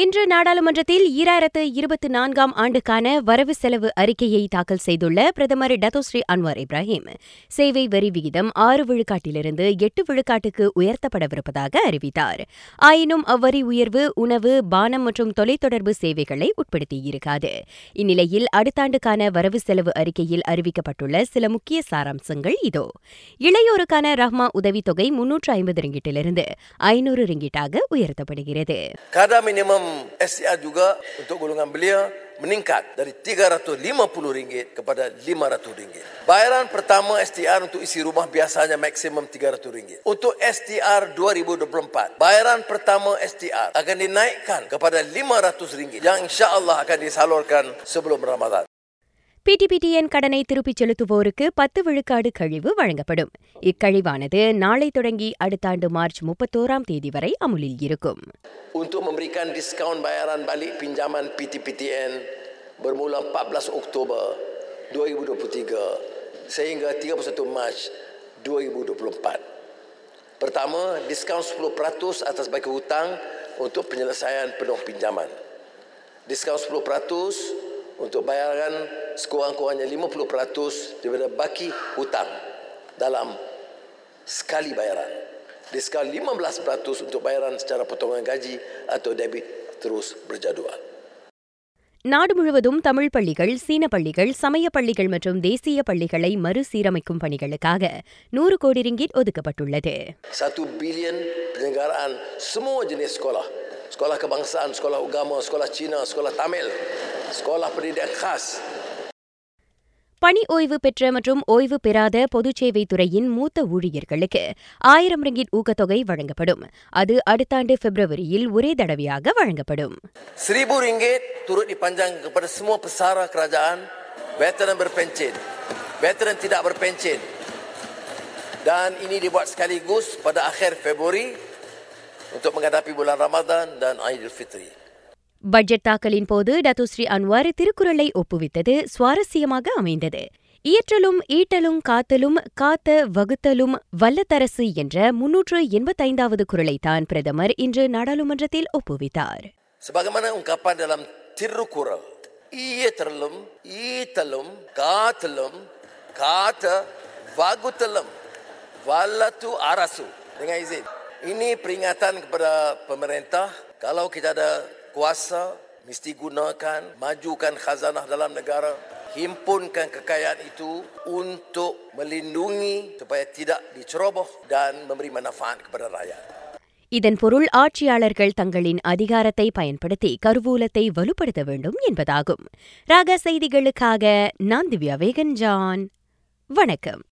இன்று நாடாளுமன்றத்தில் ஈராயிரத்து இருபத்தி நான்காம் ஆண்டுக்கான வரவு செலவு அறிக்கையை தாக்கல் செய்துள்ள பிரதமர் டத்தோஸ்ரீ அன்வார் இப்ராஹிம். சேவை வரி விகிதம் ஆறு விழுக்காட்டிலிருந்து எட்டு விழுக்காட்டுக்கு உயர்த்தப்படவிருப்பதாக அறிவித்தார். ஆயினும் அவ்வரி உயர்வு உணவு பானம் மற்றும் தொலைத்தொடர்பு சேவைகளை உட்படுத்தியிருக்காது. இந்நிலையில் அடுத்த ஆண்டுக்கான வரவு செலவு அறிக்கையில் அறிவிக்கப்பட்டுள்ள சில முக்கிய சாராம்சங்கள் இதோ. இளையோருக்கான ரஹ்மா உதவித்தொகை முன்னூற்று ஐம்பது ரிங்கிட்டிலிருந்து ஐநூறு ரிங்கிட்டாக உயர்த்தப்படுகிறது. SCR juga untuk golongan belia meningkat dari RM350 kepada RM500. Bayaran pertama STR untuk isi rumah biasanya maksimum RM300. Untuk STR 2024, bayaran pertama STR akan dinaikkan kepada RM500 yang insya-Allah akan disalurkan sebelum Ramadan. PTPTN கடனை திருப்பிச் செலுத்துவோருக்கு பத்து விழுக்காடு கழிவு வழங்கப்படும் இக்கழிவானது நாளை தொடங்கி அடுத்த ஆண்டு மார்ச் முப்பத்தோராம் தேதி வரை அமுலில் இருக்கும் Untuk memberikan diskaun bayaran balik pinjaman PTPTN bermula 14 Oktober 2023 sehingga 31 Mac 2024. Pertama, diskaun 10% atas bagi hutang untuk penyelesaian penuh pinjaman. Diskaun 10% untuk bayaran sekurang-kurangnya 50% daripada baki hutang dalam sekali bayaran. Diskaun 15% untuk bayaran secara potongan gaji atau debit terus berjadual. நாடு முழுவதும் தமிழ் பள்ளிகள் சீன பள்ளிகள் சமய பள்ளிகள் மற்றும் தேசிய பள்ளிகளை மறுசீரமைக்கும் பணிகளுக்காக நூறு கோடி ரிங்கிட் ஒதுக்கப்பட்டுள்ளது Satu bilion penyelenggaraan semua jenis sekolah. Sekolah kebangsaan, sekolah agama, sekolah Cina, sekolah Tamil, sekolah pendidikan khas, பணி ஓய்வு பெற்ற மற்றும் ஓய்வு பெறாத பொதுச் சேவை துறையின் மூத்த ஊழியர்களுக்கு ஆயிரம் ரிங்கிட் ஊக்கத்தொகை வழங்கப்படும் அது அடுத்த ஆண்டு பிப்ரவரியில் ஒரே தடவையாக வழங்கப்படும் Seribu ringgit turut dipanjang kepada semua pesara kerajaan, veteran berpencen, veteran tidak berpencen. Dan ini dibuat sekaligus pada akhir Februari untuk menghadapi bulan Ramadan dan Aidilfitri. Budget தாக்கலின் போது டத்துஸ்ரீ அன்வார் திருக்குறளை ஒப்புவித்தது சுவாரஸ்யமாக அமைந்தது இயற்றலும் ஈட்டலும் காத்தலும் காத்த வகுத்தலும் வல்லத்தரசு என்ற முன்னூற்று எண்பத்தைந்தாவது குரலைத்தான் பிரதமர் இன்று நாடாளுமன்றத்தில் ஒப்புவித்தார் Sebagaimana ungkapan dalam ka telum, kata, vagu telum, walatu arasu. Dengan izin. Ini peringatan kepada pemerintah, kalau kita ada kuasa, mesti gunakan, majukan khazanah dalam negara, himpunkan kekayaan itu untuk melindungi supaya tidak diceroboh dan memberi manfaat kepada rakyat. இதன் பொருள் ஆட்சியாளர்கள் தங்களின் அதிகாரத்தை பயன்படுத்தி கருவூலத்தை வலுப்படுத்த வேண்டும் என்பதாகும் ராக செய்திகளுக்காக நான் திவ்யா வேகன் ஜான் வணக்கம்